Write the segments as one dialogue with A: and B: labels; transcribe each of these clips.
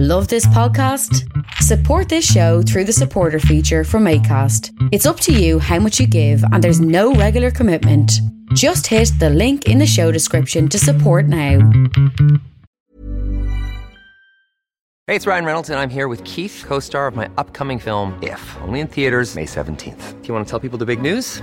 A: Love this podcast? Support this show through the supporter feature from ACAST. It's up to you how much you give, and there's no regular commitment. Just hit the link in the show description to support now.
B: Hey, it's Ryan Reynolds, and I'm here with Keith, co star of my upcoming film, If, only in theaters, May 17th. Do you want to tell people the big news?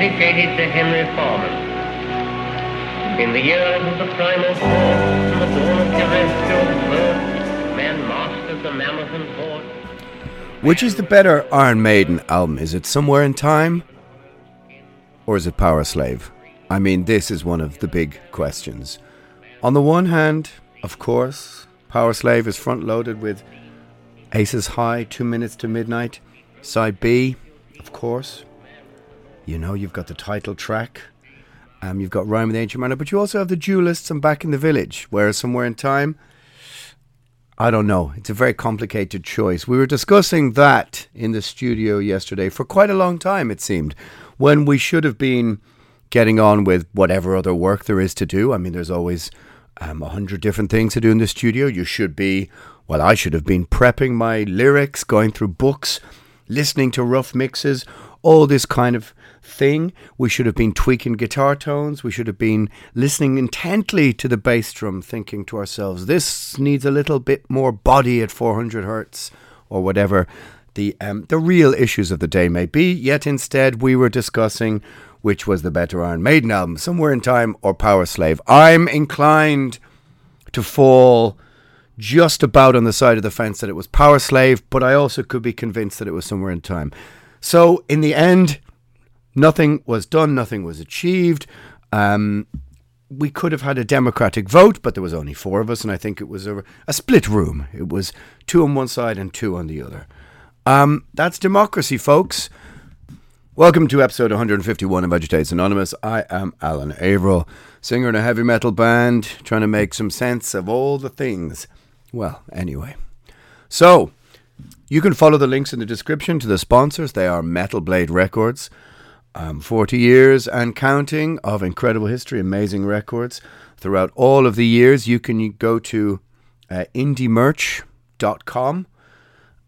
C: Dedicated to Henry Foreman. In the of the primal the dawn of terrestrial birth, mastered the mammoth and horde.
D: Which is the better Iron Maiden album? Is it Somewhere in Time or is it Powerslave? I mean, this is one of the big questions. On the one hand, of course, Powerslave is front loaded with Aces High, Two Minutes to Midnight. Side B, of course. You know, you've got the title track. Um, you've got Rime with Ancient Mariner, but you also have the Duelists and Back in the Village. Whereas Somewhere in Time, I don't know. It's a very complicated choice. We were discussing that in the studio yesterday for quite a long time, it seemed, when we should have been getting on with whatever other work there is to do. I mean, there's always um, a hundred different things to do in the studio. You should be, well, I should have been prepping my lyrics, going through books, listening to rough mixes, all this kind of thing. We should have been tweaking guitar tones. We should have been listening intently to the bass drum, thinking to ourselves, this needs a little bit more body at 400 hertz or whatever the um, the real issues of the day may be. Yet instead, we were discussing which was the better Iron Maiden album, Somewhere in Time or Powerslave. I'm inclined to fall just about on the side of the fence that it was Powerslave, but I also could be convinced that it was Somewhere in Time. So in the end, nothing was done, nothing was achieved. Um, we could have had a democratic vote, but there was only four of us, and I think it was a, a split room. It was two on one side and two on the other. Um, that's democracy, folks. Welcome to episode 151 of Agitators Anonymous. I am Alan Averill, singer in a heavy metal band, trying to make some sense of all the things. Well, anyway. So, you can follow the links in the description to the sponsors. They are Metal Blade Records, um, 40 years and counting of incredible history, amazing records. Throughout all of the years, you can go to uh, indiemerch.com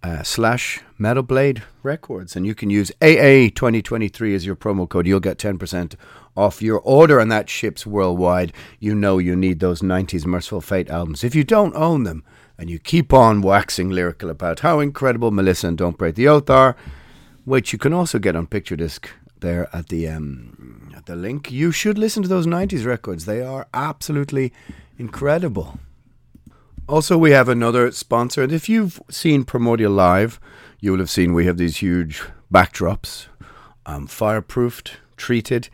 D: uh, slash Metal Blade Records, and you can use AA 2023 as your promo code. You'll get 10% off your order, and that ships worldwide. You know you need those 90s Mercyful Fate albums. If you don't own them, and you keep on waxing lyrical about how incredible Melissa and Don't Break the Oath are, which you can also get on Picture Disc there at the um, at the link. You should listen to those 90s records. They are absolutely incredible. Also, we have another sponsor. And if you've seen Primordial Live, you will have seen we have these huge backdrops, um, fireproofed, treated,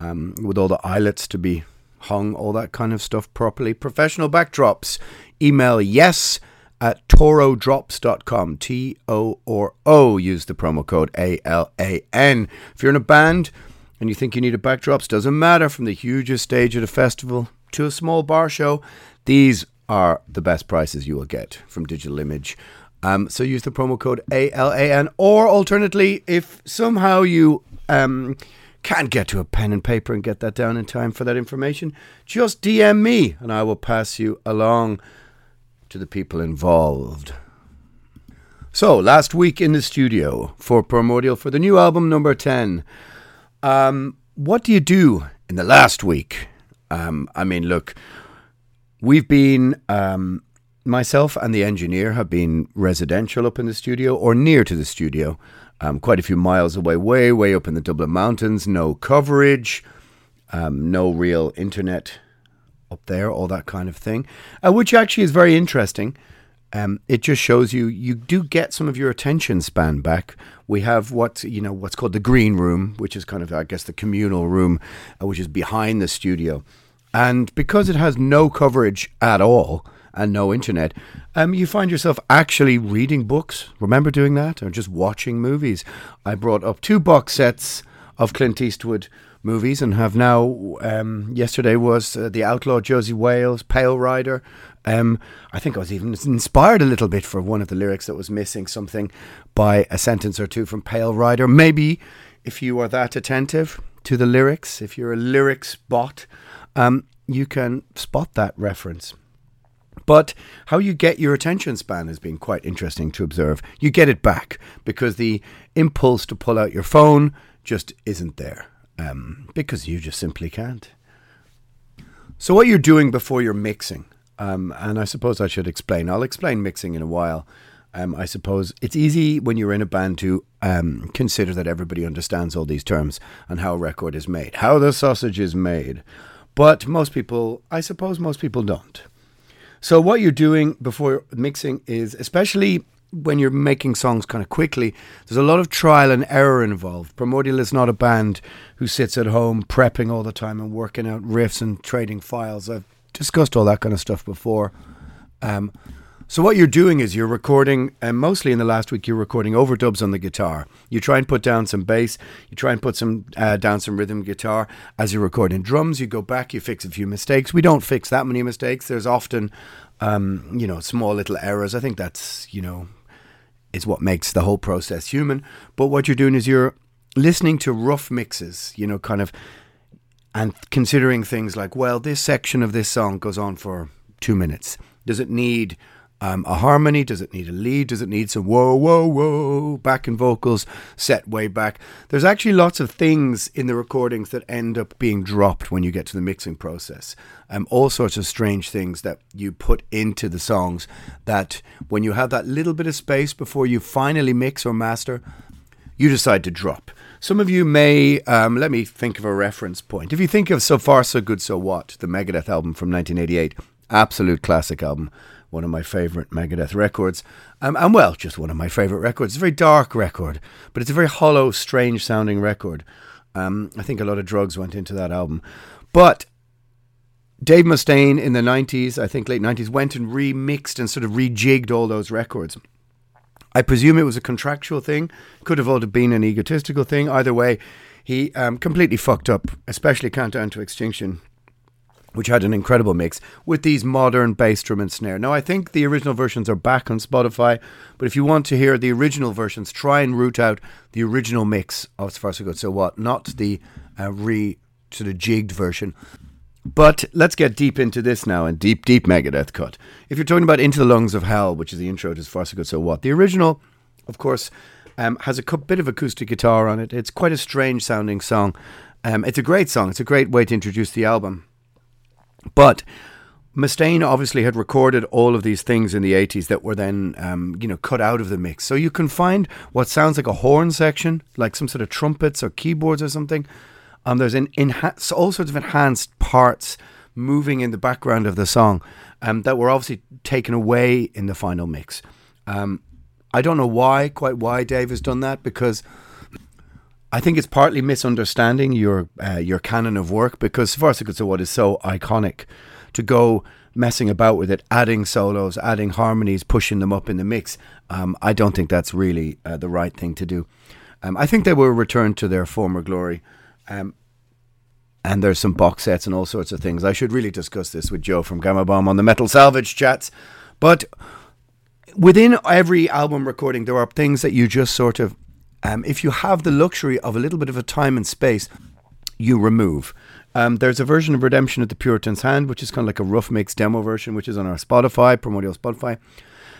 D: um, with all the eyelets to be hung, all that kind of stuff properly. Professional backdrops. Email yes at torodrops.com. T O or O. Use the promo code A L A N. If you're in a band and you think you need a backdrops, doesn't matter from the hugest stage at a festival to a small bar show, these are the best prices you will get from Digital Image. Um, so use the promo code ALAN, or alternately, if somehow you um, can't get to a pen and paper and get that down in time for that information, just DM me and I will pass you along to the people involved. So, last week in the studio for Primordial for the new album number 10. Um, what do you do in the last week? Um, I mean, look, We've been, um, myself and the engineer have been residential up in the studio or near to the studio, um, quite a few miles away, way, way up in the Dublin Mountains. No coverage, um, no real internet up there, all that kind of thing, uh, which actually is very interesting. Um, it just shows you you do get some of your attention span back. We have what you know what's called the green room, which is kind of I guess the communal room, uh, which is behind the studio, and because it has no coverage at all and no internet, um, you find yourself actually reading books. Remember doing that, or just watching movies? I brought up two box sets of Clint Eastwood movies and have now. Um, yesterday was uh, The Outlaw Josey Wales, Pale Rider. Um, I think I was even inspired a little bit for one of the lyrics that was missing something by a sentence or two from Pale Rider. Maybe if you are that attentive to the lyrics, if you're a lyrics bot, um, you can spot that reference. But how you get your attention span has been quite interesting to observe. You get it back because the impulse to pull out your phone just isn't there um, because you just simply can't. So, what you're doing before you're mixing, um, and I suppose I should explain. I'll explain mixing in a while. Um, I suppose it's easy when you're in a band to um, consider that everybody understands all these terms and how a record is made, how the sausage is made. But most people, I suppose most people don't. So, what you're doing before mixing is, especially when you're making songs kind of quickly, there's a lot of trial and error involved. Primordial is not a band who sits at home prepping all the time and working out riffs and trading files. I've discussed all that kind of stuff before. Um, so what you're doing is you're recording, and mostly in the last week you're recording overdubs on the guitar. You try and put down some bass, you try and put some uh, down some rhythm guitar as you're recording drums. You go back, you fix a few mistakes. We don't fix that many mistakes. There's often, um, you know, small little errors. I think that's you know is what makes the whole process human. But what you're doing is you're listening to rough mixes, you know, kind of, and considering things like, well, this section of this song goes on for two minutes. Does it need um, a harmony? Does it need a lead? Does it need some whoa, whoa, whoa backing vocals set way back? There's actually lots of things in the recordings that end up being dropped when you get to the mixing process. Um, all sorts of strange things that you put into the songs that when you have that little bit of space before you finally mix or master, you decide to drop. Some of you may, um, let me think of a reference point. If you think of So Far, So Good, So What, the Megadeth album from 1988, absolute classic album one of my favourite Megadeth records. Um, and well, just one of my favourite records. It's a very dark record, but it's a very hollow, strange sounding record. Um, I think a lot of drugs went into that album. But Dave Mustaine in the 90s, I think late 90s, went and remixed and sort of rejigged all those records. I presume it was a contractual thing, could have also been an egotistical thing. Either way, he um, completely fucked up, especially Countdown to Extinction which had an incredible mix with these modern bass drum and snare. Now, I think the original versions are back on Spotify, but if you want to hear the original versions, try and root out the original mix of So Far So Good So What, not the uh, re sort of jigged version. But let's get deep into this now and deep, deep Megadeth cut. If you're talking about Into the Lungs of Hell, which is the intro to So Far So Good So What, the original, of course, um, has a bit of acoustic guitar on it. It's quite a strange sounding song. Um, it's a great song. It's a great way to introduce the album. But Mustaine obviously had recorded all of these things in the 80s that were then, um, you know, cut out of the mix. So you can find what sounds like a horn section, like some sort of trumpets or keyboards or something. Um, there's an all sorts of enhanced parts moving in the background of the song um, that were obviously taken away in the final mix. Um, I don't know why, quite why Dave has done that, because I think it's partly misunderstanding your uh, your canon of work because What is so iconic to go messing about with it, adding solos, adding harmonies, pushing them up in the mix. Um, I don't think that's really uh, the right thing to do. Um, I think they will return to their former glory. Um, and there's some box sets and all sorts of things. I should really discuss this with Joe from Gama Bomb on the Metal Salvage chats. But within every album recording, there are things that you just sort of um, if you have the luxury of a little bit of a time and space, you remove. Um, there's a version of Redemption at the Puritan's Hand, which is kind of like a rough mix demo version, which is on our Spotify, Primordial Spotify.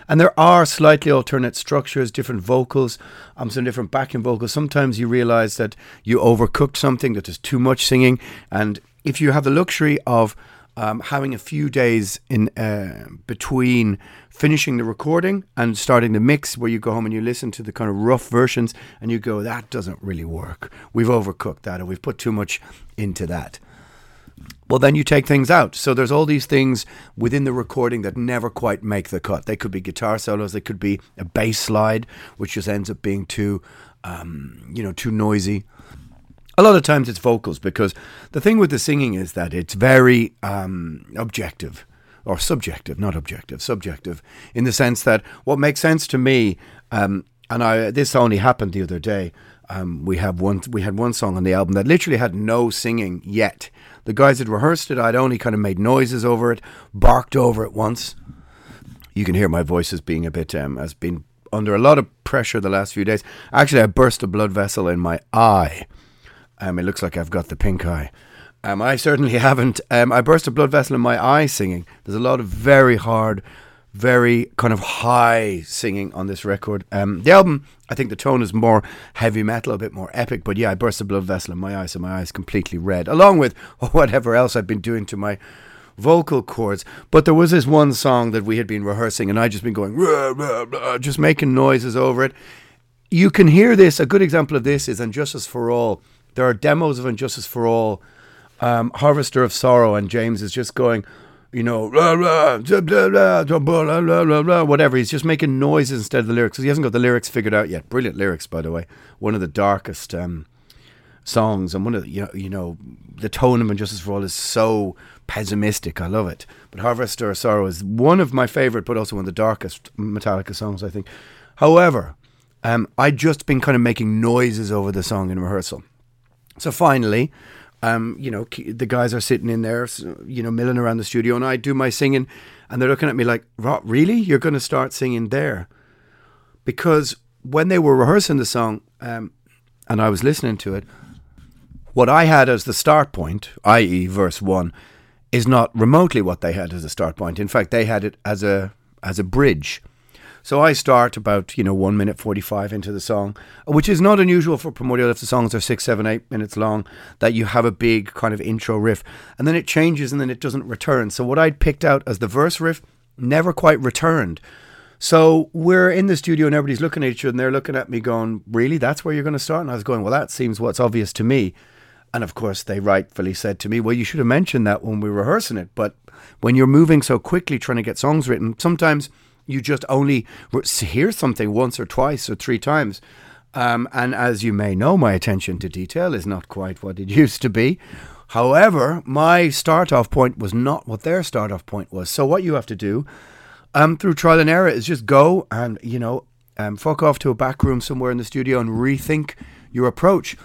D: And there are slightly alternate structures, different vocals, um, some different backing vocals. Sometimes you realize that you overcooked something, that there's too much singing. And if you have the luxury of um, having a few days in uh, between finishing the recording and starting the mix, where you go home and you listen to the kind of rough versions, and you go, "That doesn't really work. We've overcooked that, or we've put too much into that." Well, then you take things out. So there's all these things within the recording that never quite make the cut. They could be guitar solos, they could be a bass slide, which just ends up being too, um, you know, too noisy a lot of times it's vocals because the thing with the singing is that it's very um, objective or subjective, not objective, subjective, in the sense that what makes sense to me, um, and I this only happened the other day. Um, we have one, we had one song on the album that literally had no singing yet. The guys had rehearsed it. I'd only kind of made noises over it, barked over it once. You can hear my voice as being a bit um, has been under a lot of pressure the last few days. Actually, I burst a blood vessel in my eye um, it looks like I've got the pink eye. Um, I certainly haven't. Um, I burst a blood vessel in my eye singing. There's a lot of very hard, very kind of high singing on this record. Um, the album, I think the tone is more heavy metal, a bit more epic. But yeah, I burst a blood vessel in my eye, so my eye is completely red, along with whatever else I've been doing to my vocal cords. But there was this one song that we had been rehearsing, and I just been going, rah, just making noises over it. You can hear this. A good example of this is "And Justice for All." There are demos of And Justice for All, um, Harvester of Sorrow, and James is just going, you know, whatever. He's just making noises instead of the lyrics because he hasn't got the lyrics figured out yet. Brilliant lyrics, by the way. One of the darkest um, songs, and one of the, you know, you know, the tone of And Justice for All is so pessimistic. I love it. But Harvester of Sorrow is one of my favorite, but also one of the darkest Metallica songs, I think. However, um, I'd just been kind of making noises over the song in rehearsal. So finally, um, you know, the guys are sitting in there, you know, milling around the studio, and I do my singing, and they're looking at me like, "Really? You're going to start singing there?" Because when they were rehearsing the song, um, and I was listening to it, what I had as the start point, i.e., verse one, is not remotely what they had as a start point. In fact, they had it as a as a bridge. So I start about, you know, one minute 45 into the song, which is not unusual for Primordial if the songs are six, seven, eight minutes long, that you have a big kind of intro riff and then it changes and then it doesn't return. So what I'd picked out as the verse riff never quite returned. So we're in the studio and everybody's looking at each other and they're looking at me going, Really? That's where you're going to start? And I was going, Well, that seems what's obvious to me. And of course, they rightfully said to me, Well, you should have mentioned that when we were rehearsing it. But when you're moving so quickly trying to get songs written, sometimes you just only hear something once or twice or three times. Um, and as you may know, my attention to detail is not quite what it used to be. However, my start off point was not what their start off point was. So, what you have to do um, through trial and error is just go and, you know, um, fuck off to a back room somewhere in the studio and rethink your approach.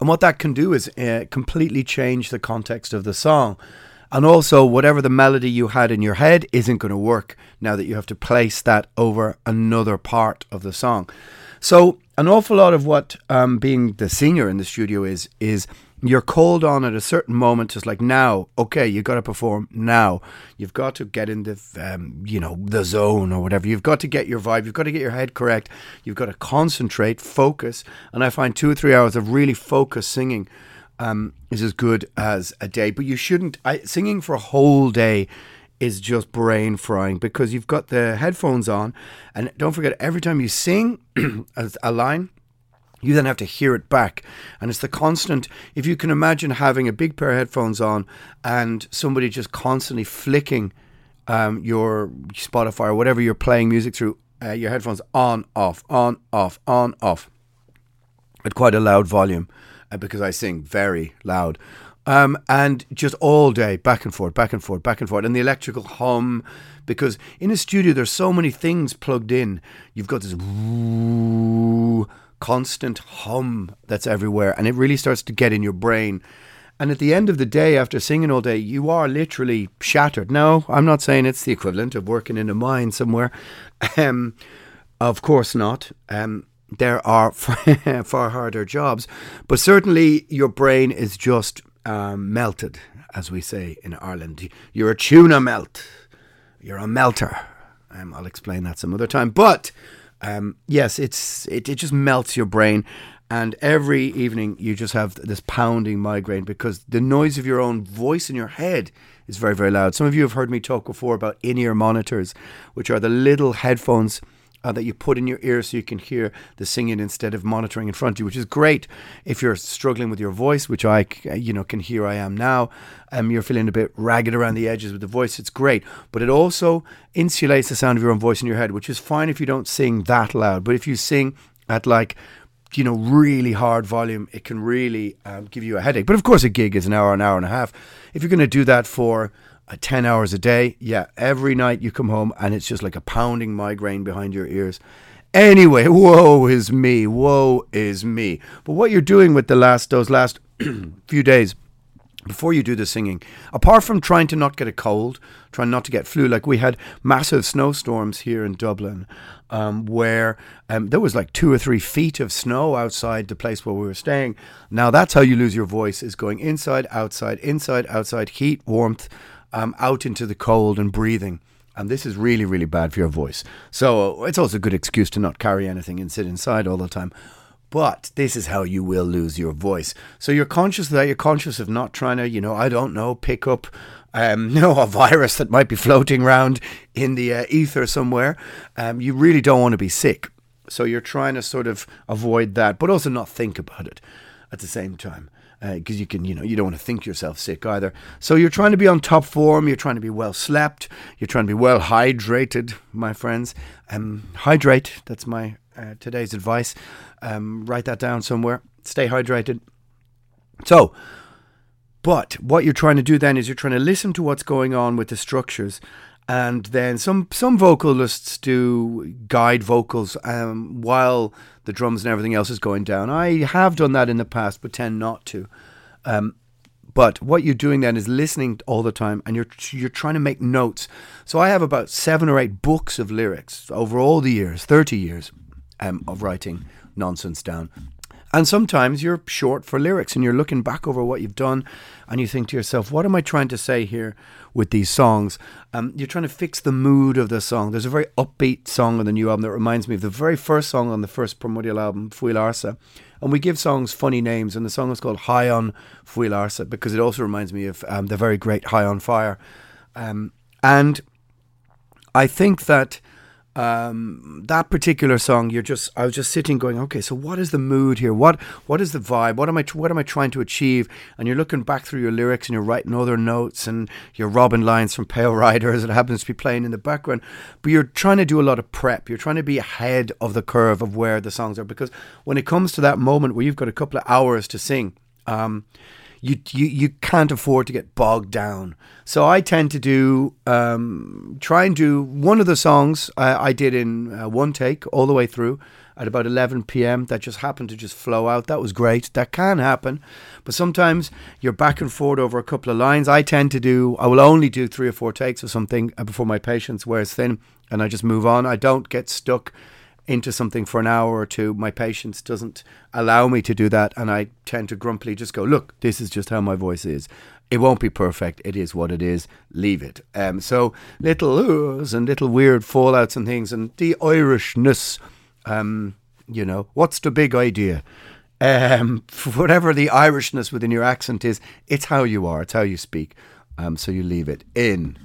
D: And what that can do is uh, completely change the context of the song. And also, whatever the melody you had in your head isn't going to work now that you have to place that over another part of the song. So, an awful lot of what um, being the senior in the studio is, is you're called on at a certain moment, just like now, okay, you've got to perform now. You've got to get in the, um, you know, the zone or whatever. You've got to get your vibe. You've got to get your head correct. You've got to concentrate, focus. And I find two or three hours of really focused singing um, is as good as a day. But you shouldn't. I, singing for a whole day is just brain frying because you've got the headphones on, and don't forget every time you sing a line. You then have to hear it back. And it's the constant. If you can imagine having a big pair of headphones on and somebody just constantly flicking um, your Spotify or whatever you're playing music through, uh, your headphones on, off, on, off, on, off at quite a loud volume because I sing very loud. Um, and just all day, back and forth, back and forth, back and forth. And the electrical hum, because in a studio, there's so many things plugged in. You've got this constant hum that's everywhere, and it really starts to get in your brain. And at the end of the day, after singing all day, you are literally shattered. No, I'm not saying it's the equivalent of working in a mine somewhere. Um, of course not. Um, there are far harder jobs, but certainly your brain is just um, melted, as we say in Ireland. You're a tuna melt. You're a melter. Um, I'll explain that some other time. But um, yes, it's it, it just melts your brain. And every evening you just have this pounding migraine because the noise of your own voice in your head is very, very loud. Some of you have heard me talk before about in ear monitors, which are the little headphones uh, that you put in your ear so you can hear the singing instead of monitoring in front of you, which is great if you're struggling with your voice, which I, you know, can hear I am now. Um, you're feeling a bit ragged around the edges with the voice. It's great, but it also insulates the sound of your own voice in your head, which is fine if you don't sing that loud. But if you sing at like you know, really hard volume, it can really um, give you a headache. But of course, a gig is an hour, an hour and a half. If you're going to do that for uh, 10 hours a day. Yeah, every night you come home and it's just like a pounding migraine behind your ears. Anyway, woe is me, woe is me. But what you're doing with the last those last few days before you do the singing, apart from trying to not get a cold, trying not to get flu, like we had massive snowstorms here in Dublin, um, where um, there was like two or three feet of snow outside the place where we were staying. Now that's how you lose your voice: is going inside, outside, inside, outside, heat, warmth um, out into the cold and breathing. And this is really, really bad for your voice. So it's also a good excuse to not carry anything and sit inside all the time. But this is how you will lose your voice. So you're conscious of that. You're conscious of not trying to, you know, I don't know, pick up, um, know, a virus that might be floating around in the uh, ether somewhere. Um, you really don't want to be sick. So you're trying to sort of avoid that, but also not think about it at the same time because uh, you can, you know, you don't want to think yourself sick either. So you're trying to be on top form. You're trying to be well slept. You're trying to be well hydrated, my friends. Um, hydrate. That's my uh, today's advice. Um, write that down somewhere. Stay hydrated. So, but what you're trying to do then is you're trying to listen to what's going on with the structures and then some some vocalists do guide vocals um, while the drums and everything else is going down. I have done that in the past, but tend not to. Um, but what you're doing then is listening all the time, and you're you're trying to make notes. So I have about seven or eight books of lyrics over all the years, thirty years um, of writing nonsense down. And sometimes you're short for lyrics and you're looking back over what you've done and you think to yourself, what am I trying to say here with these songs? Um, you're trying to fix the mood of the song. There's a very upbeat song on the new album that reminds me of the very first song on the first Primordial album, Fuil Arsa. And we give songs funny names, and the song is called High on Fuil Arsa because it also reminds me of um, the very great High on Fire. Um, and I think that um, that particular song, you're just I was just sitting going, okay, so what is the mood here? What what is the vibe? What am I what am I trying to achieve? And you're looking back through your lyrics and you're writing other notes and you're robbing lines from Pale Riders that happens to be playing in the background. But you're trying to do a lot of prep. You're trying to be ahead of the curve of where the songs are because when it comes to that moment where you've got a couple of hours to sing, um, you, you you can't afford to get bogged down. So I tend to do um, try and do one of the songs I, I did in uh, one take all the way through at about 11 p.m. That just happened to just flow out. That was great. That can happen, but sometimes you're back and forth over a couple of lines. I tend to do. I will only do three or four takes or something before my patience wears thin, and I just move on. I don't get stuck into something for an hour or two, my patience doesn't allow me to do that. And I tend to grumpily just go, look, this is just how my voice is. It won't be perfect. It is what it is. Leave it. Um, so little uhs and little weird fallouts and things, and the Irishness. Um, you know, what's the big idea? Um, whatever the Irishness within your accent is, it's how you are. It's how you speak. Um, so you leave it in.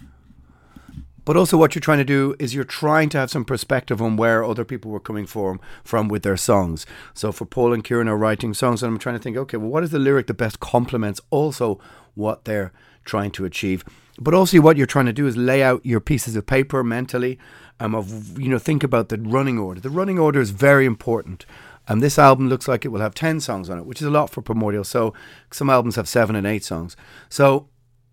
D: But also, what you're trying to do is you're trying to have some perspective on where other people were coming from from with their songs. So for Paul and Kieran are writing songs, and I'm trying to think, okay, well, what is the lyric that best complements also what they're trying to achieve? But also, what you're trying to do is lay out your pieces of paper mentally. Um, of you know, think about the running order. The running order is very important. And this album looks like it will have 10 songs on it, which is a lot for Primordial. So some albums have seven and eight songs. So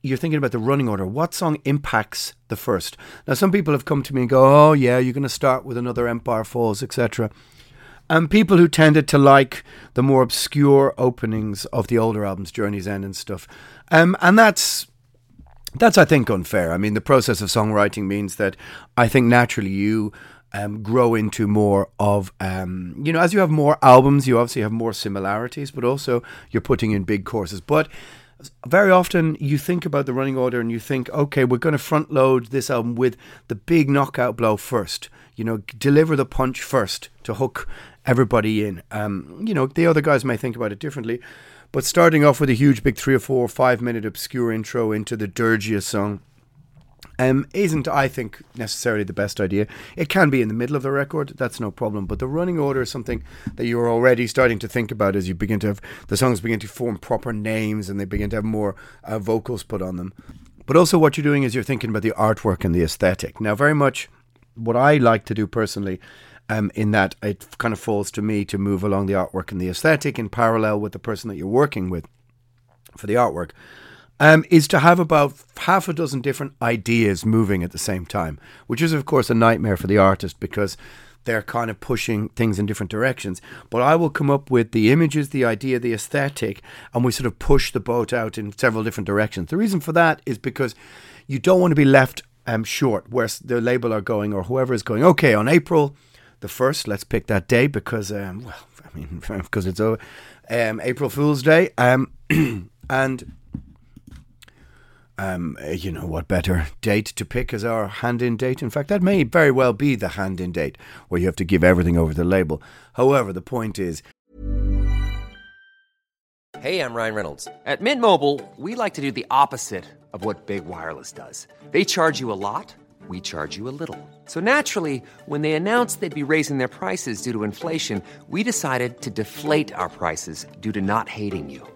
D: you're thinking about the running order. What song impacts the first? Now, some people have come to me and go, "Oh, yeah, you're going to start with another Empire Falls, etc." And people who tended to like the more obscure openings of the older albums, Journey's End and stuff, um, and that's that's I think unfair. I mean, the process of songwriting means that I think naturally you. Um, grow into more of, um, you know, as you have more albums, you obviously have more similarities, but also you're putting in big courses. But very often you think about the running order and you think, okay, we're going to front load this album with the big knockout blow first. You know, deliver the punch first to hook everybody in. Um, you know, the other guys may think about it differently, But starting off with a huge, big three or four, or five minute obscure intro into the dirgiest song um, isn't, I think, necessarily the best idea. It can be in the middle of the record, that's no problem. But the running order is something that you're already starting to think about as you begin to have the songs begin to form proper names and they begin to have more uh, vocals put on them. But also, what you're doing is you're thinking about the artwork and the aesthetic. Now, very much what I like to do personally. Um, in that it kind of falls to me to move along the artwork and the aesthetic in parallel with the person that you're working with for the artwork um, is to have about half a dozen different ideas moving at the same time, which is, of course, a nightmare for the artist because they're kind of pushing things in different directions. But I will come up with the images, the idea, the aesthetic, and we sort of push the boat out in several different directions. The reason for that is because you don't want to be left um, short where the label are going or whoever is going, okay, on April the 1st, let's pick that day because, um, well, I mean, because it's over, um, April Fool's Day. Um, and um, uh, you know, what better date to pick as our hand in date? In fact, that may very well be the hand in date where you have to give everything over the label. However, the point is.
B: Hey, I'm Ryan Reynolds. At Mint Mobile, we like to do the opposite of what Big Wireless does. They charge you a lot, we charge you a little. So naturally, when they announced they'd be raising their prices due to inflation, we decided to deflate our prices due to not hating you.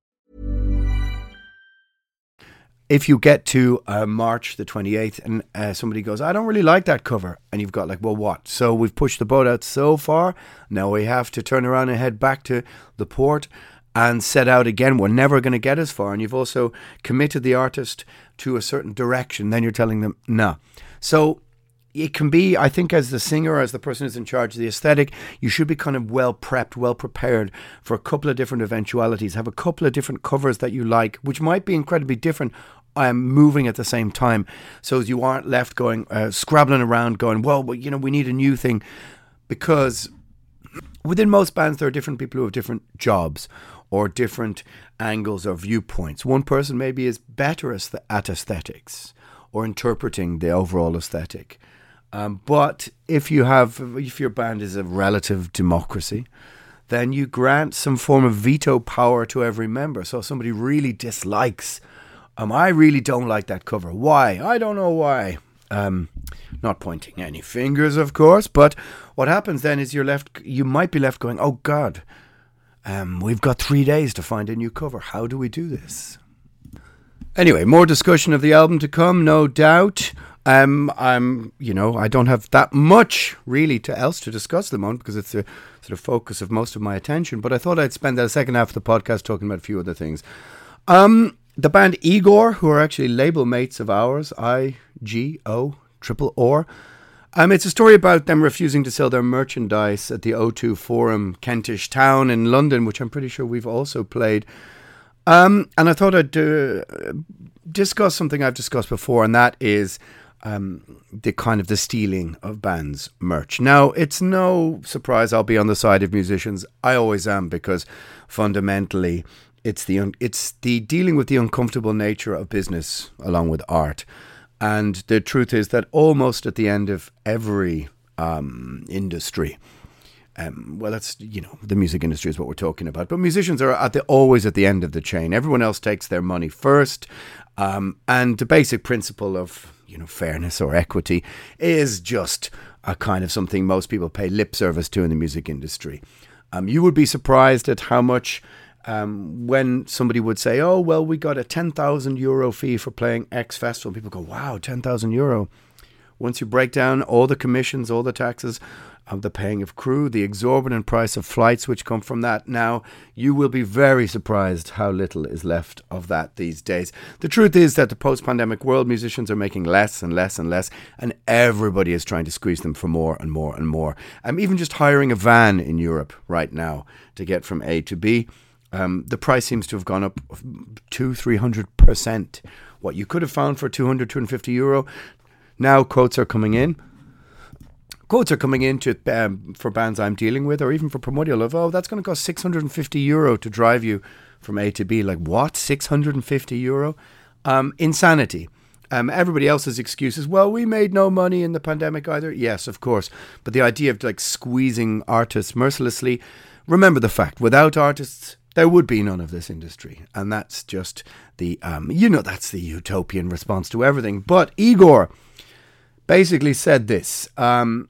D: If you get to uh, March the 28th and uh, somebody goes, I don't really like that cover, and you've got like, well, what? So we've pushed the boat out so far. Now we have to turn around and head back to the port and set out again. We're never going to get as far. And you've also committed the artist to a certain direction. Then you're telling them, no. So it can be, I think, as the singer, as the person who's in charge of the aesthetic, you should be kind of well prepped, well prepared for a couple of different eventualities. Have a couple of different covers that you like, which might be incredibly different. Um, moving at the same time, so you aren't left going uh, scrabbling around, going, well, well, you know, we need a new thing, because within most bands there are different people who have different jobs or different angles or viewpoints. One person maybe is better at aesthetics or interpreting the overall aesthetic. Um, but if you have, if your band is a relative democracy, then you grant some form of veto power to every member. So if somebody really dislikes, um, I really don't like that cover. Why? I don't know why. Um, not pointing any fingers, of course, but what happens then is you're left, you might be left going, oh God, um, we've got three days to find a new cover. How do we do this? Anyway, more discussion of the album to come, no doubt. Um, I'm, you know, I don't have that much really to else to discuss at the moment because it's the sort of focus of most of my attention. But I thought I'd spend the second half of the podcast talking about a few other things. Um, the band Igorrr, who are actually label mates of ours, I G O triple O. Um, it's a story about them refusing to sell their merchandise at the O2 Forum, Kentish Town in London, which I'm pretty sure we've also played Um, and I thought I'd uh, discuss something I've discussed before, and that is um, the kind of the stealing of bands' merch. Now, it's no surprise I'll be on the side of musicians. I always am because fundamentally, it's the un- it's the dealing with the uncomfortable nature of business along with art. And the truth is that almost at the end of every um, industry, um, well, that's you know the music industry is what we're talking about. But musicians are at the always at the end of the chain. Everyone else takes their money first, um, and the basic principle of you know fairness or equity is just a kind of something most people pay lip service to in the music industry. Um, you would be surprised at how much um, when somebody would say, "Oh, well, we got a ten thousand euro fee for playing X festival," people go, "Wow, ten thousand euro." Once you break down all the commissions, all the taxes, of the paying of crew, the exorbitant price of flights which come from that. Now, you will be very surprised how little is left of that these days. The truth is that the post pandemic world, musicians are making less and less and less, and everybody is trying to squeeze them for more and more and more. I'm even just hiring a van in Europe right now to get from A to B. Um, the price seems to have gone up two, three hundred percent. What you could have found for 200, 250 euro, now quotes are coming in quotes are coming into um, for bands I'm dealing with, or even for Primordial of, oh, that's going to cost 650 euro to drive you from A to B. Like, what? 650 euro? Um, insanity. Um, everybody else's excuses. Well, we made no money in the pandemic either. Yes, of course. But the idea of like squeezing artists mercilessly. Remember the fact: without artists, there would be none of this industry, and that's just the um, you know that's the utopian response to everything. But Igorrr basically said this. Um,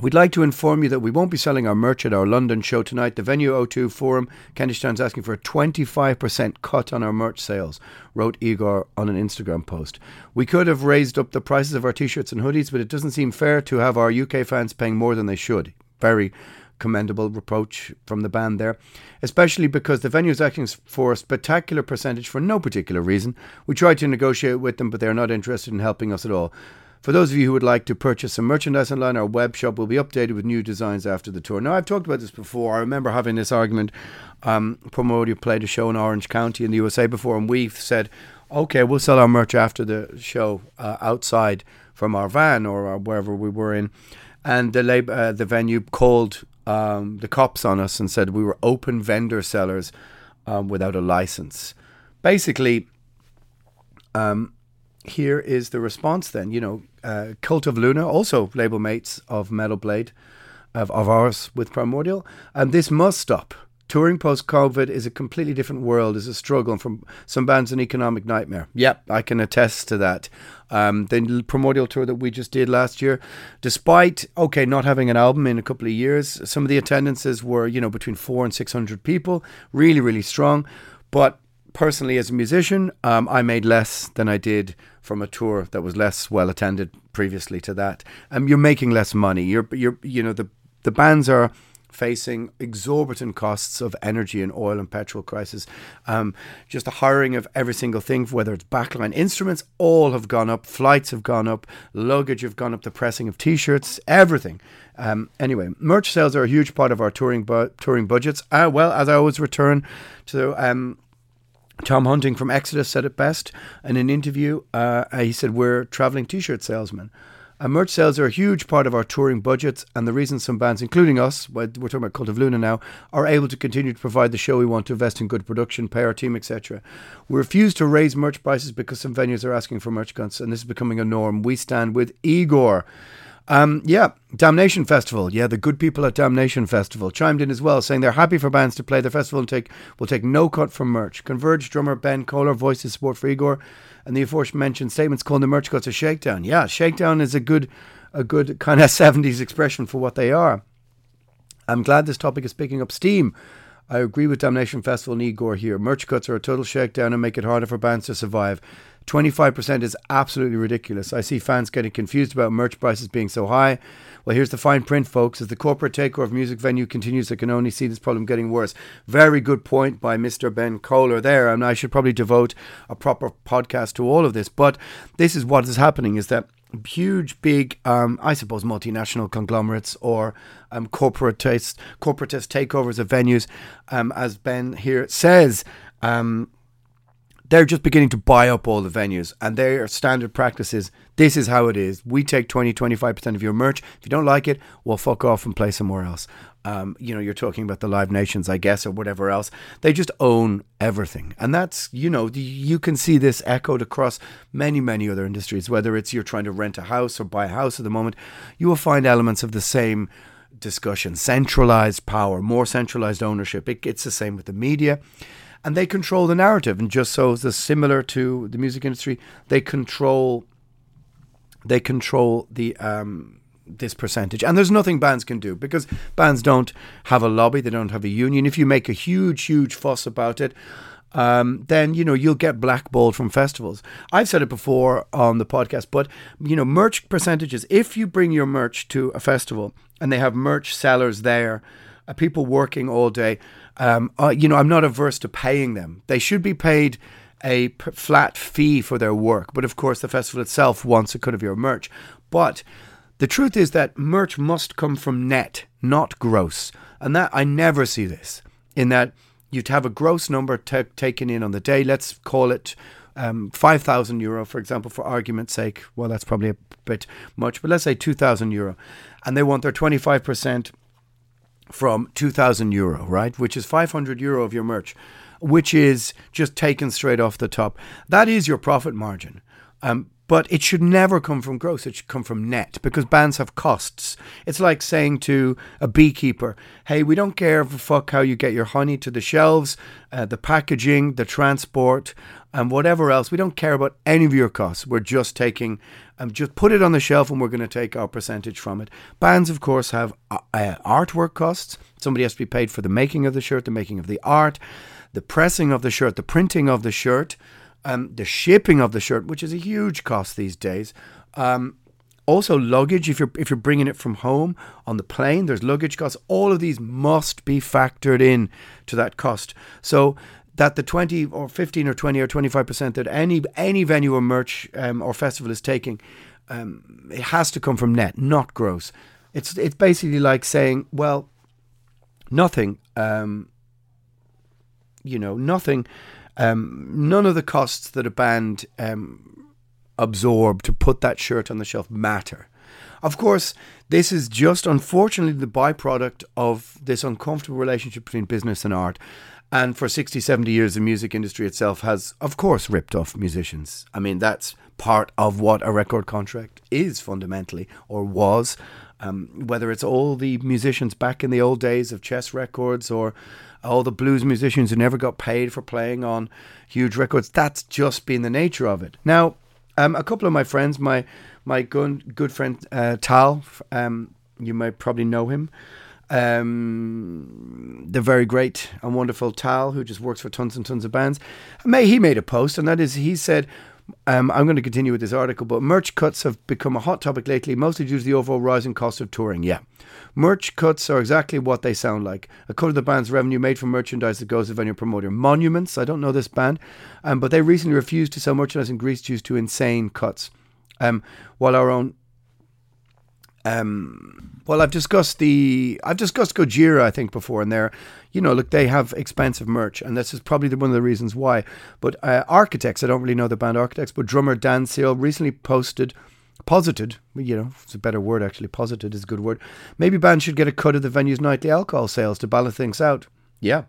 D: We'd like to inform you that we won't be selling our merch at our London show tonight. The Venue O2 Forum, Kentish Town's asking for a 25% cut on our merch sales, wrote Igorrr on an Instagram post. We could have raised up the prices of our t shirts and hoodies, but it doesn't seem fair to have our UK fans paying more than they should. Very commendable reproach from the band there, especially because the venue is asking for a spectacular percentage for no particular reason. We tried to negotiate with them, but they're not interested in helping us at all. For those of you who would like to purchase some merchandise online, our web shop will be updated with new designs after the tour. Now, I've talked about this before. I remember having this argument. Um, played a show in Orange County in the USA before, and we said, okay, we'll sell our merch after the show uh, outside from our van or uh, wherever we were in. And the, lab- uh, the venue called um, the cops on us and said we were open vendor sellers um, without a license. Basically, um, here is the response then. You know, uh, Cult of Luna, also label mates of Metal Blade, of, of ours with Primordial, and this must stop. Touring post COVID is a completely different world, is a struggle, and from some bands, an economic nightmare. Yep, I can attest to that. Um, the Primordial tour that we just did last year, despite, okay, not having an album in a couple of years, some of the attendances were, you know, between four and 600 people, really, really strong. But personally, as a musician, um, I made less than I did from a tour that was less well attended previously to that. Um, you're making less money. You're, you're, you know, the the bands are facing exorbitant costs of energy and oil and petrol crisis. Um, just the hiring of every single thing, whether it's backline instruments, all have gone up. Flights have gone up. Luggage have gone up. The pressing of T-shirts, everything. Um, anyway, merch sales are a huge part of our touring bu- touring budgets. Uh, well, as I always return to um, Tom Hunting from Exodus said it best in an interview. Uh, he said, We're traveling t shirt salesmen. And merch sales are a huge part of our touring budgets, and the reason some bands, including us, we're talking about Cult of Luna now, are able to continue to provide the show we want to invest in good production, pay our team, etc. We refuse to raise merch prices because some venues are asking for merch guns, and this is becoming a norm. We stand with Igorrr. Um, yeah, Damnation Festival. Yeah, the good people at Damnation Festival chimed in as well, saying they're happy for bands to play their festival and take will take no cut from merch. Converge drummer Ben Koller voices support for Igorrr, and the aforementioned statements calling the merch cuts a shakedown. Yeah, shakedown is a good, a good kind of seventies expression for what they are. I'm glad this topic is picking up steam. I agree with Damnation Festival and Igorrr here. Merch cuts are a total shakedown and make it harder for bands to survive. 25% is absolutely ridiculous. I see fans getting confused about merch prices being so high. Well, here's the fine print, folks. As the corporate takeover of music venue continues, I can only see this problem getting worse. Very good point by Mr. Ben Koller there. And I should probably devote a proper podcast to all of this. But this is what is happening is that huge, big, um, I suppose, multinational conglomerates or um, corporatist, corporatist takeovers of venues, um, as Ben here says, Um, they're just beginning to buy up all the venues and their standard practices this is how it is. We take 20 25% of your merch. If you don't like it well fuck off and play somewhere else. Um, you know you're talking about the live nations i guess or whatever else. They just own everything. And that's you know you can see this echoed across many many other industries whether it's you're trying to rent a house or buy a house at the moment you will find elements of the same discussion. Centralized power more centralized ownership. It, it's the same with the media and they control the narrative. And just so it's similar to the music industry, they control they control the um, this percentage. And there's nothing bands can do because bands don't have a lobby, they don't have a union. If you make a huge, huge fuss about it, um, then you know you'll get blackballed from festivals. I've said it before on the podcast, but you know merch percentages. If you bring your merch to a festival and they have merch sellers there, uh, people working all day um, uh, you know, I'm not averse to paying them. They should be paid a p- flat fee for their work. But of course, the festival itself wants a cut of your merch. But the truth is that merch must come from net, not gross. And that I never see this in that you'd have a gross number t- taken in on the day. Let's call it um, 5,000 euro, for example, for argument's sake. Well, that's probably a bit much, but let's say 2,000 euro. And they want their 25% from 2,000 euro, right? Which is 500 euro of your merch, which is just taken straight off the top. That is your profit margin. Um, but it should never come from gross. It should come from net because bands have costs. It's like saying to a beekeeper, hey, we don't care for fuck how you get your honey to the shelves, uh, the packaging, the transport, and whatever else. We don't care about any of your costs. We're just taking, um, just put it on the shelf and we're going to take our percentage from it. Bands, of course, have uh, uh, artwork costs. Somebody has to be paid for the making of the shirt, the making of the art, the pressing of the shirt, the printing of the shirt um, the shipping of the shirt, which is a huge cost these days. Um, also, luggage. If you're if you're bringing it from home on the plane, there's luggage costs. All of these must be factored in to that cost. So that the 20 or 15 or 20 or 25 percent that any any venue or merch um, or festival is taking, um, it has to come from net, not gross. It's it's basically like saying, well, nothing. Um, you know, nothing um, none of the costs that a band um, absorb to put that shirt on the shelf matter. Of course, this is just unfortunately the byproduct of this uncomfortable relationship between business and art. And for 60, 70 years, the music industry itself has, of course, ripped off musicians. I mean, that's part of what a record contract is fundamentally, or was. Um, whether it's all the musicians back in the old days of chess records or all the blues musicians who never got paid for playing on huge records. That's just been the nature of it. Now, um, a couple of my friends, my my good good friend uh, Tal, um, you might probably know him. Um, the very great and wonderful Tal, who just works for tons and tons of bands. May he made a post, and that is he said. Um, I'm going to continue with this article, but merch cuts have become a hot topic lately, mostly due to the overall rising cost of touring. Yeah, Merch cuts are exactly what they sound like. A cut of the band's revenue made from merchandise that goes to venue promoter. Monuments, I don't know this band, um, but they recently refused to sell merchandise in Greece due to insane cuts. Um, while our own um, well, I've discussed the I've discussed Gojira I think before, and they're you know look they have expensive merch, and this is probably one of the reasons why. But uh, Architects, I don't really know the band Architects, but drummer Dan Searle recently posted posited, you know, it's a better word actually, posited is a good word. Maybe bands should get a cut of the venue's nightly alcohol sales to balance things out. Yeah.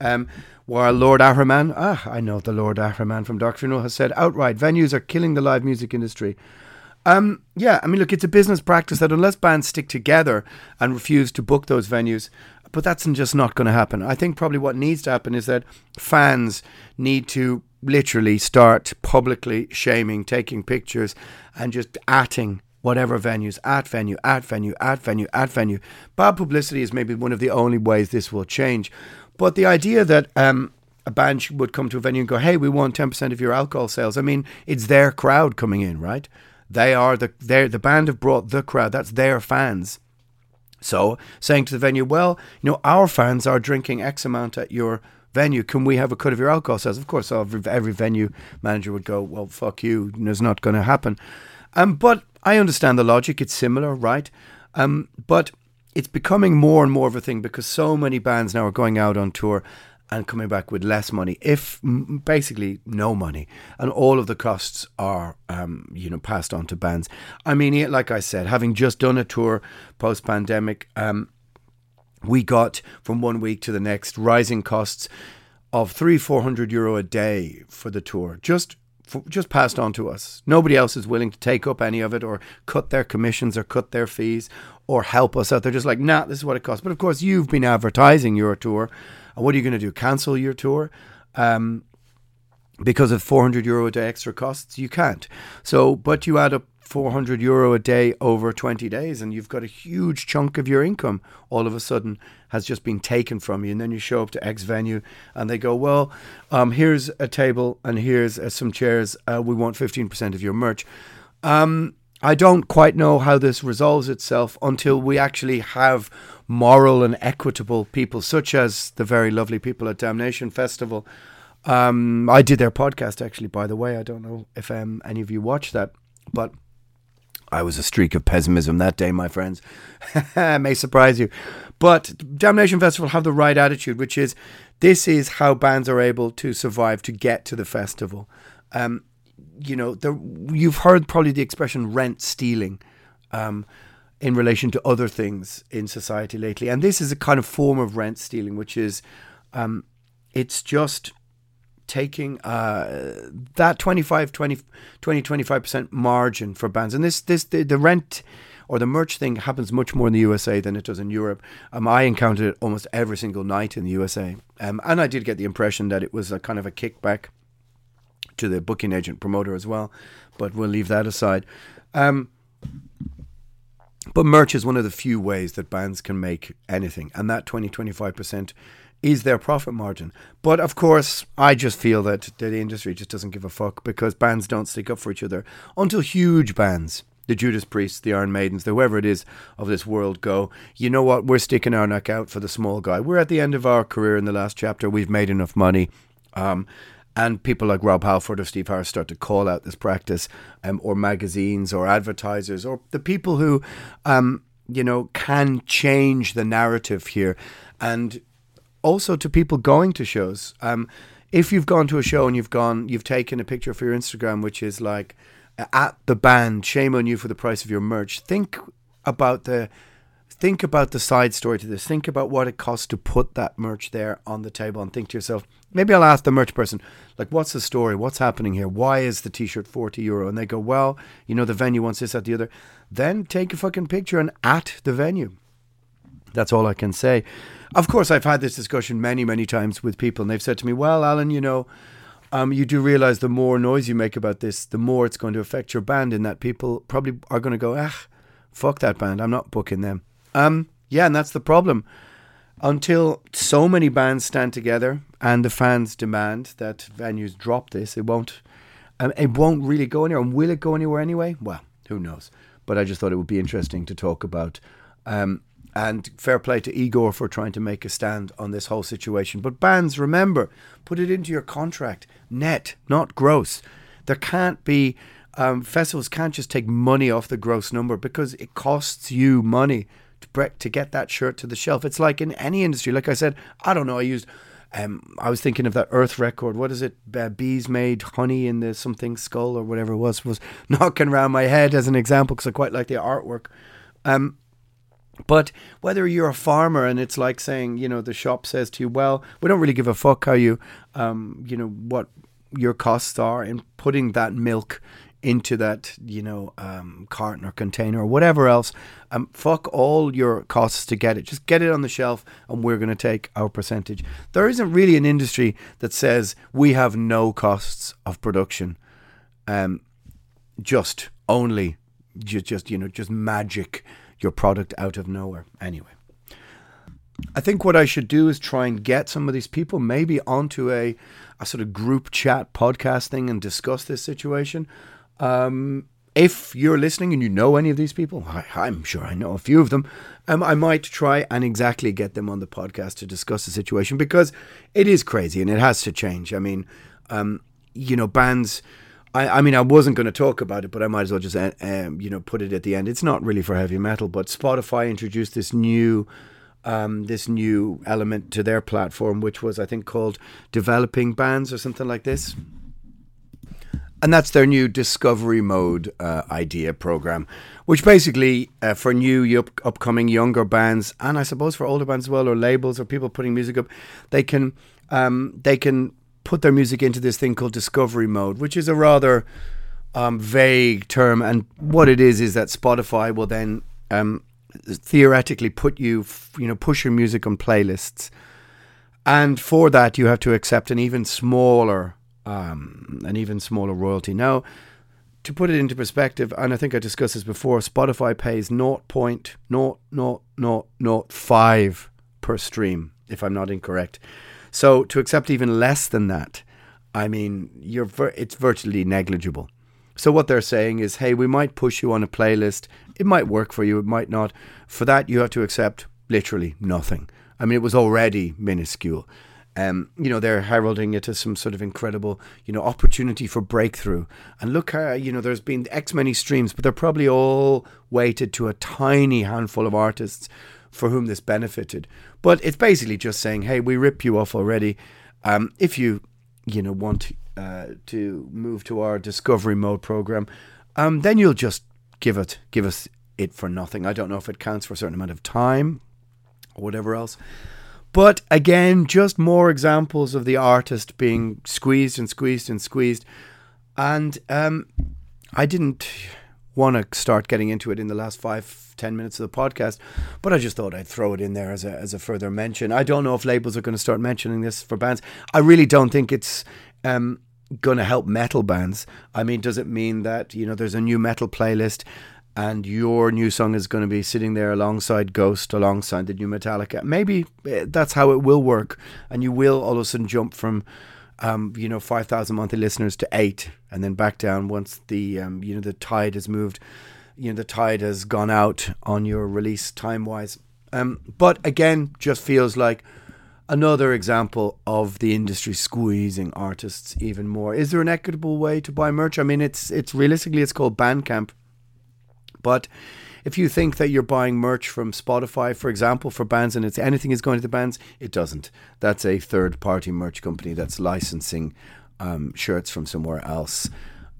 D: Um, while Lord Ahriman, ah, I know the Lord Ahriman from Dark Funeral has said outright, venues are killing the live music industry. Um, yeah, I mean, look, it's a business practice that unless bands stick together and refuse to book those venues, but that's just not going to happen. I think probably what needs to happen is that fans need to literally start publicly shaming, taking pictures, and just atting whatever venues, at venue, at venue, at venue, at venue. Bad publicity is maybe one of the only ways this will change. But the idea that um, a band would come to a venue and go, hey, we want 10% of your alcohol sales, I mean, it's their crowd coming in, right? They are the, they the band have brought the crowd, that's their fans. So saying to the venue, well, you know, our fans are drinking X amount at your venue, can we have a cut of your alcohol sales? Of course, every, every venue manager would go, well, fuck you, it's not going to happen. Um, but I understand the logic. It's similar, right? Um, but it's becoming more and more of a thing because so many bands now are going out on tour and coming back with less money, if basically no money, and all of the costs are, um, you know, passed on to bands. I mean, like I said, having just done a tour post pandemic, um, we got from one week to the next rising costs of three, four hundred euro a day for the tour, just just passed on to us. Nobody else is willing to take up any of it or cut their commissions or cut their fees or help us out. They're just like, nah, this is what it costs. But of course, you've been advertising your tour what are you going to do? Cancel your tour? Um, because of 400 euro a day extra costs? You can't. So, but you add up 400 euro a day over 20 days and you've got a huge chunk of your income all of a sudden has just been taken from you and then you show up to x venue and they go well um, here's a table and here's uh, some chairs uh, we want 15% of your merch um, i don't quite know how this resolves itself until we actually have moral and equitable people, such as the very lovely people at Damnation Festival. Um, I did their podcast, actually, by the way. I don't know if um, any of you watched that, but I was a streak of pessimism that day, my friends. may surprise you. But Damnation Festival have the right attitude, which is this is how bands are able to survive to get to the festival. Um, you know, the, you've heard probably the expression rent stealing. Um, in relation to other things in society lately. And this is a kind of form of rent stealing, which is um, it's just taking uh, that 25, 20, 20, 25% margin for bands. And this, this the, the rent or the merch thing happens much more in the USA than it does in Europe. Um, I encountered it almost every single night in the USA. Um, and I did get the impression that it was a kind of a kickback to the booking agent promoter as well. But we'll leave that aside. Um, but merch is one of the few ways that bands can make anything, and that 20 25% is their profit margin. But of course, I just feel that the industry just doesn't give a fuck because bands don't stick up for each other until huge bands, the Judas Priests, the Iron Maidens, the whoever it is of this world, go, you know what, we're sticking our neck out for the small guy. We're at the end of our career in the last chapter. We've made enough money. Um, and people like Rob Halford or Steve Harris start to call out this practice, um, or magazines or advertisers or the people who, um, you know, can change the narrative here, and also to people going to shows. Um, if you've gone to a show and you've gone, you've taken a picture for your Instagram, which is like at the band, shame on you for the price of your merch. Think about the think about the side story to this. Think about what it costs to put that merch there on the table and think to yourself, maybe I'll ask the merch person, like, what's the story? What's happening here? Why is the t shirt 40 euro? And they go, well, you know, the venue wants this, at the other. Then take a fucking picture and at the venue. That's all I can say. Of course, I've had this discussion many, many times with people, and they've said to me, well, Alan, you know, um, you do realize the more noise you make about this, the more it's going to affect your band, in that people probably are going to go, ah, fuck that band. I'm not booking them. Um, yeah, and that's the problem. Until so many bands stand together and the fans demand that venues drop this, it won't. Um, it won't really go anywhere. And will it go anywhere anyway? Well, who knows? But I just thought it would be interesting to talk about. Um, and fair play to Igorrr for trying to make a stand on this whole situation. But bands, remember, put it into your contract net, not gross. There can't be um, festivals can't just take money off the gross number because it costs you money to, to get that shirt to the shelf. It's like in any industry. Like I said, I don't know. I used. Um, I was thinking of that Earth record. What is it? Uh, bees made honey in the something skull or whatever it was. Was knocking around my head as an example because I quite like the artwork. Um, but whether you're a farmer and it's like saying, you know, the shop says to you, well, we don't really give a fuck how you, um, you know, what your costs are in putting that milk into that, you know, um, carton or container or whatever else. Um, fuck all your costs to get it. Just get it on the shelf and we're going to take our percentage. There isn't really an industry that says we have no costs of production. Um, just only, just, just, you know, just magic your product out of nowhere. Anyway. I think what I should do is try and get some of these people maybe onto a, a sort of group chat podcast thing and discuss this situation. Um, if you're listening and you know any of these people, I, am sure I know a few of them, um, I might try and exactly get them on the podcast to discuss the situation because it is crazy and it has to change. I mean, um, you know, bands. I, I mean, I wasn't going to talk about it, but I might as well just, uh, um, you know, put it at the end. It's not really for heavy metal, but Spotify introduced this new um, this new element to their platform, which was, I think, called Developing Bands or something like this. And that's their new Discovery Mode uh, idea program, which basically, uh, for new up- upcoming younger bands, and I suppose for older bands as well, or labels or people putting music up, they can um, they can put their music into this thing called Discovery Mode, which is a rather um, vague term. And what it is is that Spotify will then um, theoretically put you, you know, push your music on playlists. And for that, you have to accept an even smaller, um, an even smaller royalty. Now, to put it into perspective, and I think I discussed this before, Spotify pays 0.00005 per stream, if I'm not incorrect. So to accept even less than that, I mean, you're it's virtually negligible. So what they're saying is, hey, we might push you on a playlist. It might work for you, it might not. For that, you have to accept literally nothing. I mean, it was already minuscule. Um, you know, they're heralding it as some sort of incredible, you know, opportunity for breakthrough. And look, how, you know, there's been X many streams, but they're probably all weighted to a tiny handful of artists for whom this benefited. But it's basically just saying, hey, we rip you off already. Um, if you, you know, want uh, to move to our discovery mode program, um, then you'll just give it, give us it for nothing. I don't know if it counts for a certain amount of time or whatever else. But again, just more examples of the artist being squeezed and squeezed and squeezed. And um, I didn't want to start getting into it in the last five, ten minutes of the podcast, but I just thought I'd throw it in there as a, as a further mention. I don't know if labels are going to start mentioning this for bands. I really don't think it's um, going to help metal bands. I mean, does it mean that, you know, there's a new metal playlist and your new song is going to be sitting there alongside Ghost, alongside the new Metallica? Maybe eh, that's how it will work, and you will all of a sudden jump from um, you know, 5,000 monthly listeners to eight and then back down once the, um, you know, the tide has moved, you know, the tide has gone out on your release time wise. Um, but again, just feels like another example of the industry squeezing artists even more. Is there an equitable way to buy merch? I mean, it's, it's realistically, it's called Bandcamp, but if you think that you're buying merch from Spotify, for example, for bands and it's anything is going to the bands, it doesn't. That's a third party merch company that's licensing um, shirts from somewhere else.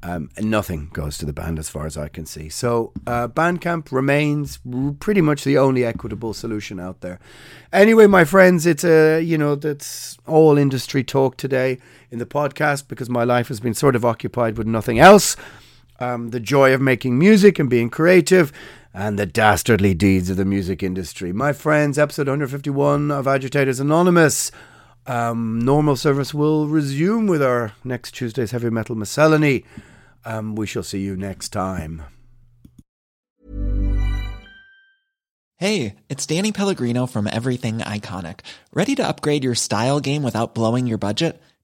D: Um, nothing goes to the band as far as I can see. So uh, Bandcamp remains r- pretty much the only equitable solution out there. Anyway, my friends, it's a you know that's all industry talk today in the podcast because my life has been sort of occupied with nothing else. Um, the joy of making music and being creative, and the dastardly deeds of the music industry. My friends, episode 151 of Agitators Anonymous. Um, normal service will resume with our next Tuesday's heavy metal miscellany. Um, we shall see you next time.
E: Hey, it's Danny Pellegrino from Everything Iconic. Ready to upgrade your style game without blowing your budget?